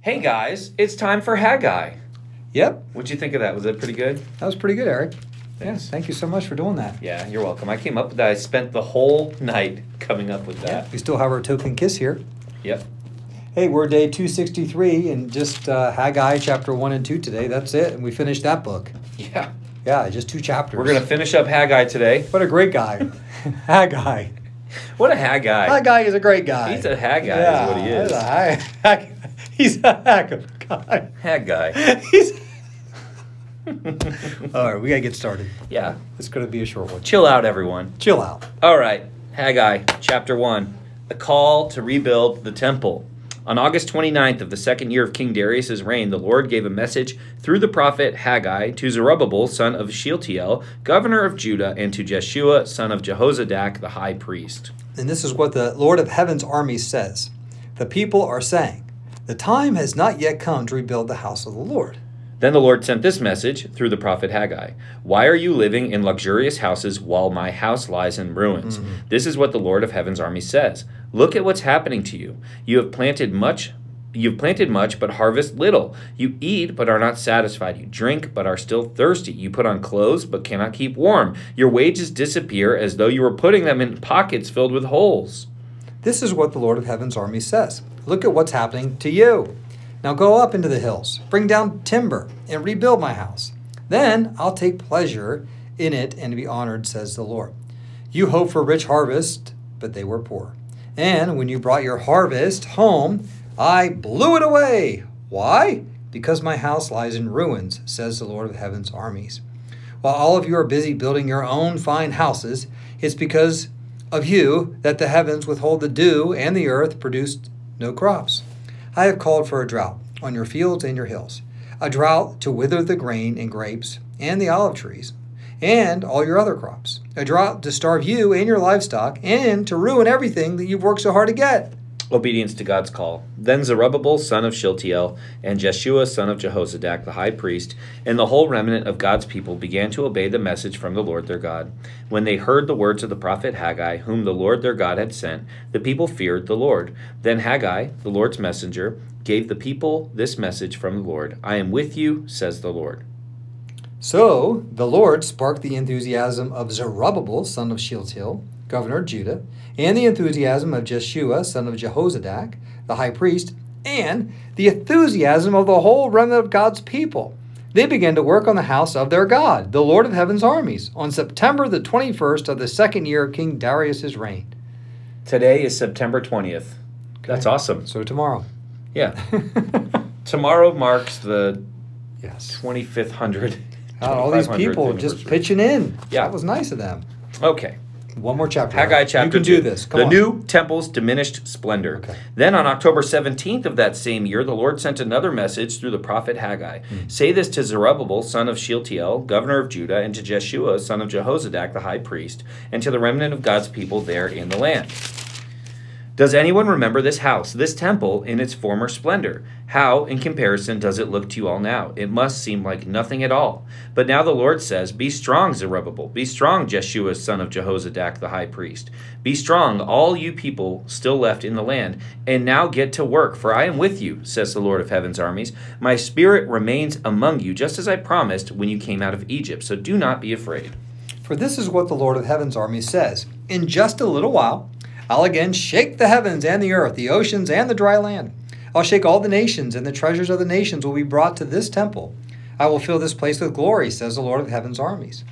Hey guys, it's time for Haggai. Yep, What'd you think of that? Was that pretty good? that was pretty good, Eric. Thanks. Yes, thank you so much for doing that. Yeah, you're welcome. I came up with that. I spent the whole night coming up with that. We still have our token kiss here. Yep. Hey, we're day 263 and just uh, Haggai chapter 1 and 2 today. That's it. And we finished that book. Yeah. Yeah, just two chapters. We're gonna finish up Haggai today. What a great guy. Haggai. What a Haggai. Haggai is a great guy. He's a Haggai, yeah, is what he is. He's a, hag- hag- heck of a guy. Haggai. He's. All right, we gotta get started. Yeah. It's gonna be a short one. Chill out, everyone. Chill out. All right, Haggai, chapter 1. The call to rebuild the temple. On August 29th of the second year of King Darius' reign, the Lord gave a message through the prophet Haggai to Zerubbabel, son of Shealtiel, governor of Judah, and to Jeshua, son of Jehozadak, the high priest. And this is what the Lord of Heaven's armies says The people are saying, The time has not yet come to rebuild the house of the Lord. Then the Lord sent this message through the prophet Haggai Why are you living in luxurious houses while my house lies in ruins? Mm-hmm. This is what the Lord of heaven's army says. Look at what's happening to you. You have planted much. You've planted much, but harvest little. You eat, but are not satisfied. You drink, but are still thirsty. You put on clothes, but cannot keep warm. Your wages disappear as though you were putting them in pockets filled with holes. This is what the Lord of Heaven's army says Look at what's happening to you. Now go up into the hills, bring down timber, and rebuild my house. Then I'll take pleasure in it and be honored, says the Lord. You hope for rich harvest, but they were poor. And when you brought your harvest home, I blew it away. Why? Because my house lies in ruins, says the Lord of Heaven's armies. While all of you are busy building your own fine houses, it's because of you that the heavens withhold the dew and the earth produced no crops. I have called for a drought on your fields and your hills, a drought to wither the grain and grapes and the olive trees and all your other crops, a drought to starve you and your livestock and to ruin everything that you've worked so hard to get. Obedience to God's call. Then Zerubbabel, son of Shealtiel, and Jeshua, son of Jehozadak, the high priest, and the whole remnant of God's people began to obey the message from the Lord their God. When they heard the words of the prophet Haggai, whom the Lord their God had sent, the people feared the Lord. Then Haggai, the Lord's messenger, gave the people this message from the Lord I am with you, says the Lord. So the Lord sparked the enthusiasm of Zerubbabel, son of Shealtiel, governor of Judah, and the enthusiasm of Jeshua, son of Jehozadak, the high priest, and the enthusiasm of the whole remnant of God's people. They began to work on the house of their God, the Lord of heaven's armies, on September the 21st of the second year of King Darius's reign. Today is September 20th. That's awesome. So tomorrow. Yeah. Tomorrow marks the yes. 25th hundred. God, all these people just pitching in. Yeah. That was nice of them. Okay. One more chapter. Haggai Eric. chapter You can 2. do this. Come the on. new temple's diminished splendor. Okay. Then on October 17th of that same year, the Lord sent another message through the prophet Haggai. Hmm. Say this to Zerubbabel, son of Shealtiel, governor of Judah, and to Jeshua, son of Jehozadak, the high priest, and to the remnant of God's people there in the land. Does anyone remember this house, this temple, in its former splendor? How, in comparison, does it look to you all now? It must seem like nothing at all. But now the Lord says, Be strong, Zerubbabel. Be strong, Jeshua, son of Jehozadak, the high priest. Be strong, all you people still left in the land. And now get to work, for I am with you, says the Lord of heaven's armies. My spirit remains among you, just as I promised when you came out of Egypt. So do not be afraid. For this is what the Lord of Heaven's army says In just a little while, I'll again shake the heavens and the earth, the oceans and the dry land. I'll shake all the nations, and the treasures of the nations will be brought to this temple. I will fill this place with glory, says the Lord of Heaven's armies.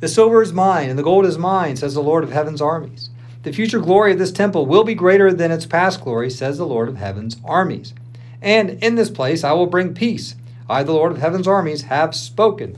The silver is mine, and the gold is mine, says the Lord of Heaven's armies. The future glory of this temple will be greater than its past glory, says the Lord of Heaven's armies. And in this place I will bring peace. I, the Lord of Heaven's armies, have spoken.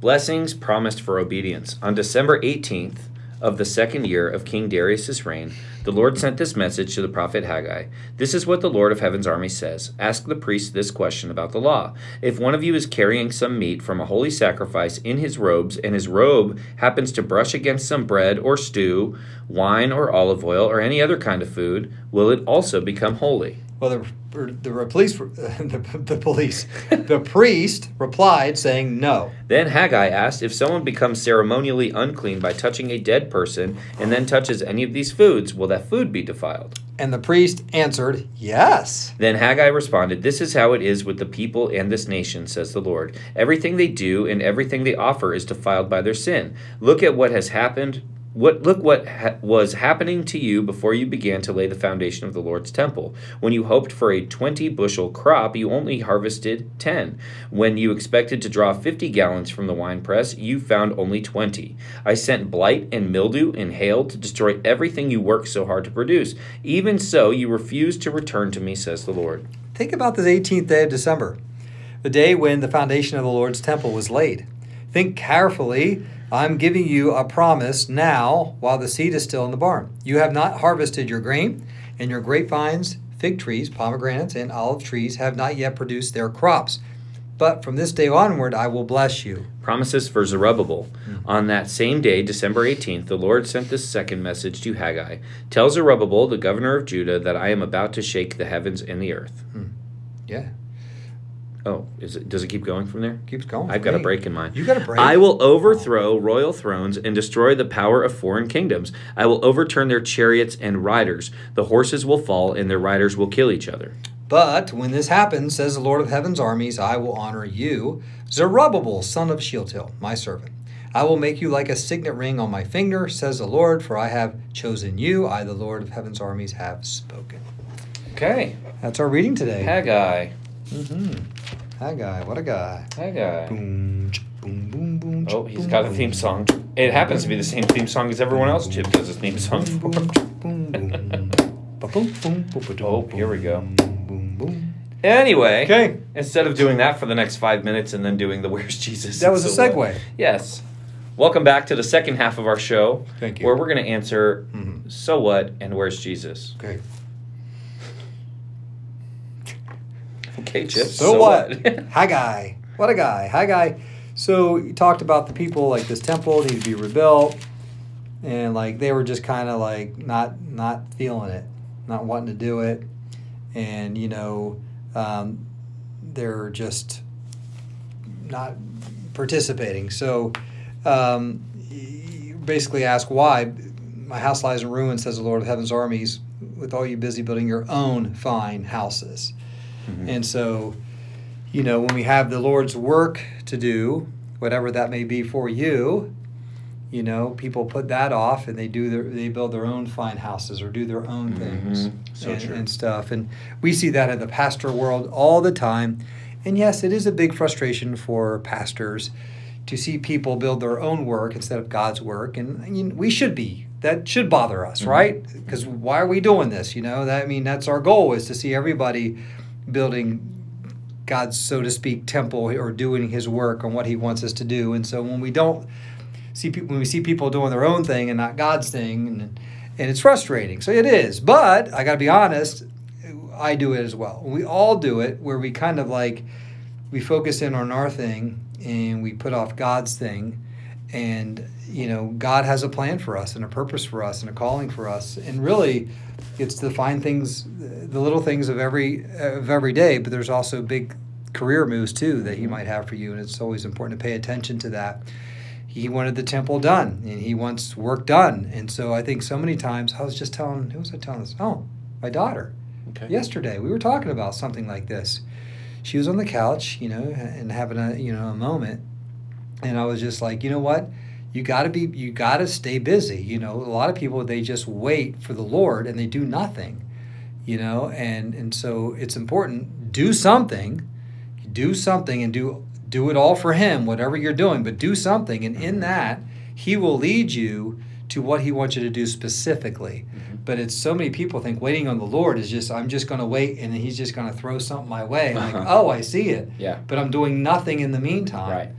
Blessings promised for obedience. On December 18th of the second year of King Darius's reign, the Lord sent this message to the prophet Haggai. This is what the Lord of heaven's army says Ask the priest this question about the law. If one of you is carrying some meat from a holy sacrifice in his robes, and his robe happens to brush against some bread or stew, wine or olive oil, or any other kind of food, will it also become holy? Well, the er, the police, the, the police, the priest replied, saying, "No." Then Haggai asked if someone becomes ceremonially unclean by touching a dead person and then touches any of these foods, will that food be defiled? And the priest answered, Yes. Then Haggai responded, This is how it is with the people and this nation, says the Lord. Everything they do and everything they offer is defiled by their sin. Look at what has happened what look what ha- was happening to you before you began to lay the foundation of the Lord's temple. When you hoped for a 20 bushel crop, you only harvested 10. When you expected to draw 50 gallons from the winepress, you found only 20. I sent blight and mildew and hail to destroy everything you worked so hard to produce. Even so, you refused to return to me, says the Lord. Think about this 18th day of December, the day when the foundation of the Lord's temple was laid. Think carefully I'm giving you a promise now while the seed is still in the barn. You have not harvested your grain, and your grapevines, fig trees, pomegranates, and olive trees have not yet produced their crops. But from this day onward, I will bless you. Promises for Zerubbabel. Mm-hmm. On that same day, December 18th, the Lord sent this second message to Haggai Tell Zerubbabel, the governor of Judah, that I am about to shake the heavens and the earth. Hmm. Yeah. Oh, is it? Does it keep going from there? Keeps going. I've got a break in mind. You got a break. I will overthrow royal thrones and destroy the power of foreign kingdoms. I will overturn their chariots and riders. The horses will fall, and their riders will kill each other. But when this happens, says the Lord of heaven's armies, I will honor you, Zerubbabel, son of Shealtiel, my servant. I will make you like a signet ring on my finger, says the Lord, for I have chosen you. I, the Lord of heaven's armies, have spoken. Okay. That's our reading today. Haggai. Mm-hmm. That guy, what a guy. That guy. Boom, boom, boom, boom. Oh, he's got a theme song. It happens to be the same theme song as everyone else Chip does his theme song for. oh, here we go. Anyway, okay. Instead of doing that for the next five minutes and then doing the "Where's Jesus?" That was a segue. Yes. Welcome back to the second half of our show. Thank you. Where we're going to answer mm-hmm. "So what?" and "Where's Jesus?" Okay. Okay, Chip. So, so what? Hi, guy. What a guy. Hi, guy. So you talked about the people like this temple needed to be rebuilt, and like they were just kind of like not not feeling it, not wanting to do it, and you know, um, they're just not participating. So um, basically, ask why. My house lies in ruins, says the Lord of Heaven's armies, with all you busy building your own fine houses. Mm-hmm. And so, you know, when we have the Lord's work to do, whatever that may be for you, you know, people put that off and they do their they build their own fine houses or do their own mm-hmm. things mm-hmm. so and, and, stuff. And we see that in the pastor world all the time. And yes, it is a big frustration for pastors to see people build their own work instead of God's work. And we should be. That should bother us, mm-hmm. right? Because why are we doing this? You know, that I mean, that's our goal is to see everybody building God's, so to speak, temple or doing His work on what He wants us to do. And so when we don't see people, when we see people doing their own thing and not God's thing, and and it's frustrating. So it is. But I got to be honest, I do it as well. We all do it where we kind of like we focus in on our thing and we put off God's thing. And you know, God has a plan for us and a purpose for us and a calling for us. And really, it's the fine things, the little things of every of every day. But there's also big career moves too that He might have for you, and it's always important to pay attention to that. He wanted the temple done, and he wants work done, and so I think so many times I was just telling who was I telling this? Oh, my daughter. Okay. Yesterday we were talking about something like this. She was on the couch, you know, and having a you know a moment, and I was just like, you know what? You got to be you got to stay busy you know? A lot of people they just wait for the lord and they do nothing you know? And and so it's important do something do something and do do it all for him whatever you're doing but do something. And in that he will lead you to what he wants you to do specifically. Mm-hmm. but it's so many people think waiting on the lord is just i'm just going to wait and he's just going to throw something my way uh-huh. like oh i see it. Yeah. But i'm doing nothing in the meantime. Right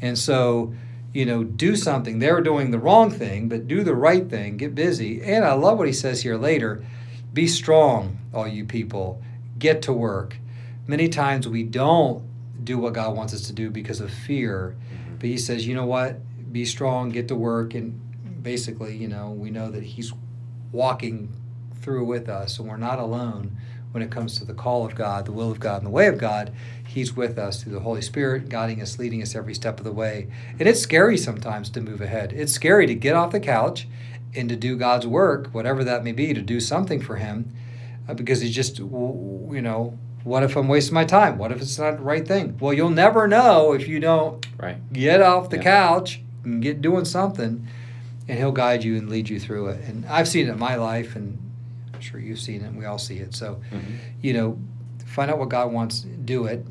and so you know, do something. They're doing the wrong thing, but do the right thing. Get busy. And I love what he says here later be strong, all you people. Get to work. Many times we don't do what God wants us to do because of fear. Mm-hmm. But he says, you know what? Be strong, get to work. And basically, you know, we know that he's walking through with us and we're not alone when it comes to the call of God, the will of God, and the way of God, He's with us through the Holy Spirit, guiding us, leading us every step of the way. And it's scary sometimes to move ahead. It's scary to get off the couch and to do God's work, whatever that may be, to do something for Him, uh, because He just, you know, what if I'm wasting my time? What if it's not the right thing? Well, you'll never know if you don't Right. get off the Yeah. couch and get doing something, and He'll guide you and lead you through it. And I've seen it in my life, and I'm sure you've seen it. and We all see it. So, Mhm. you know, find out what God wants, do it,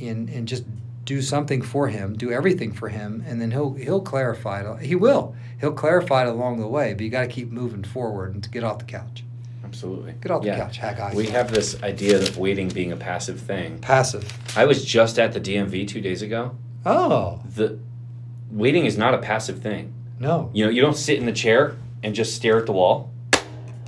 and and just do something for Him, do everything for Him, and then He'll He'll clarify it. He will. He'll clarify it along the way. But you got to keep moving forward and to get off the couch. Absolutely. Get off Yeah. the couch, Haggai. We have this idea of waiting being a passive thing. passive. I was just at the DMV two days ago. Oh The waiting is not a passive thing. no. You know, you don't sit in the chair and just stare at the wall,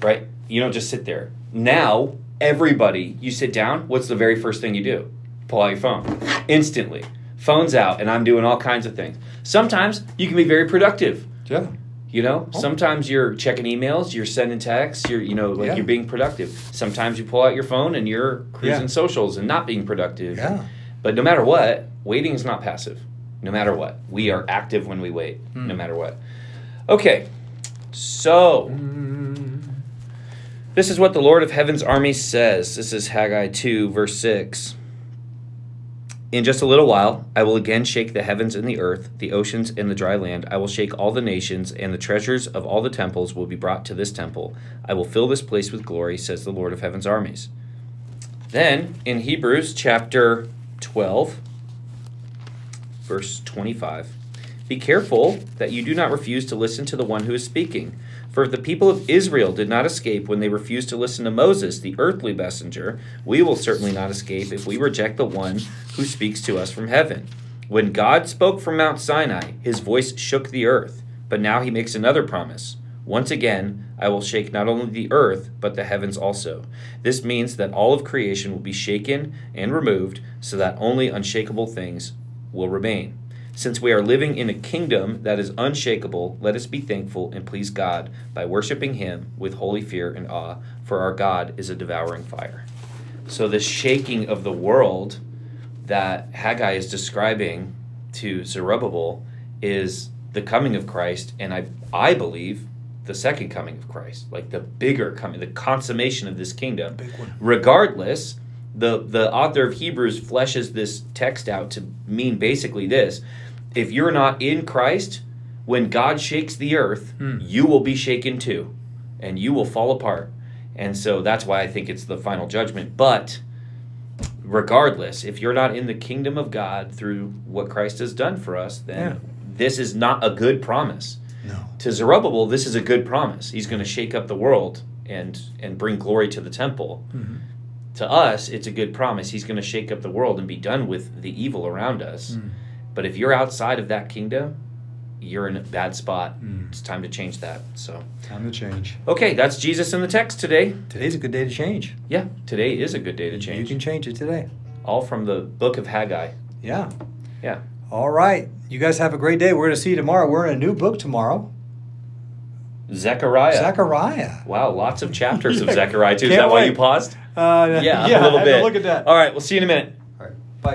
right? You don't just sit there. Now, everybody, you sit down, what's the very first thing you do? Pull out your phone. Instantly. Phone's out, and I'm doing all kinds of things. Sometimes you can be very productive. Yeah. You know, Oh. sometimes you're checking emails, you're sending texts, you're you know like Yeah. you're being productive. Sometimes you pull out your phone and you're cruising Yeah. socials and not being productive. Yeah. But no matter what, waiting is not passive. No matter what, we are active when we wait. Hmm. No matter what. Okay, so this is what the Lord of Heaven's army says. This is Haggai two verse six. In just a little while, I will again shake the heavens and the earth, the oceans and the dry land. I will shake all the nations, and the treasures of all the temples will be brought to this temple. I will fill this place with glory, says the Lord of heaven's armies. Then, in Hebrews chapter 12, verse 25, be careful that you do not refuse to listen to the one who is speaking. For if the people of Israel did not escape when they refused to listen to Moses, the earthly messenger, we will certainly not escape if we reject the one who speaks to us from heaven. When God spoke from Mount Sinai, his voice shook the earth. But now he makes another promise. Once again, I will shake not only the earth, but the heavens also. This means that all of creation will be shaken and removed, so that only unshakable things will remain. Since we are living in a kingdom that is unshakable, let us be thankful and please God by worshiping Him with holy fear and awe, for our God is a devouring fire. So, the shaking of the world that Haggai is describing to Zerubbabel is the coming of Christ, and I, I believe the second coming of Christ, like the bigger coming, the consummation of this kingdom. Regardless, the, the author of Hebrews fleshes this text out to mean basically this if you're not in Christ, when God shakes the earth, Hmm. you will be shaken too, and you will fall apart. And so that's why I think it's the final judgment. But regardless, if you're not in the kingdom of God through what Christ has done for us, then Yeah. this is not a good promise. No. To Zerubbabel, this is a good promise. He's going to shake up the world and and bring glory to the temple. Mhm. To us, it's a good promise. He's going to shake up the world and be done with the evil around us. Mm. But if you're outside of that kingdom, you're in a bad spot. Mm. It's time to change that. So, Time to change. okay, that's Jesus in the text today. Today's a good day to change. Yeah, today is a good day to change. You can change it today. All from the book of Haggai. Yeah. Yeah. All right. You guys have a great day. We're going to see you tomorrow. We're in a new book tomorrow. Zechariah. Zechariah. wow, lots of chapters of Zechariah too. Is that why you paused? Uh, Yeah, yeah a little I had to bit. Look at that. All right, we'll see you in a minute.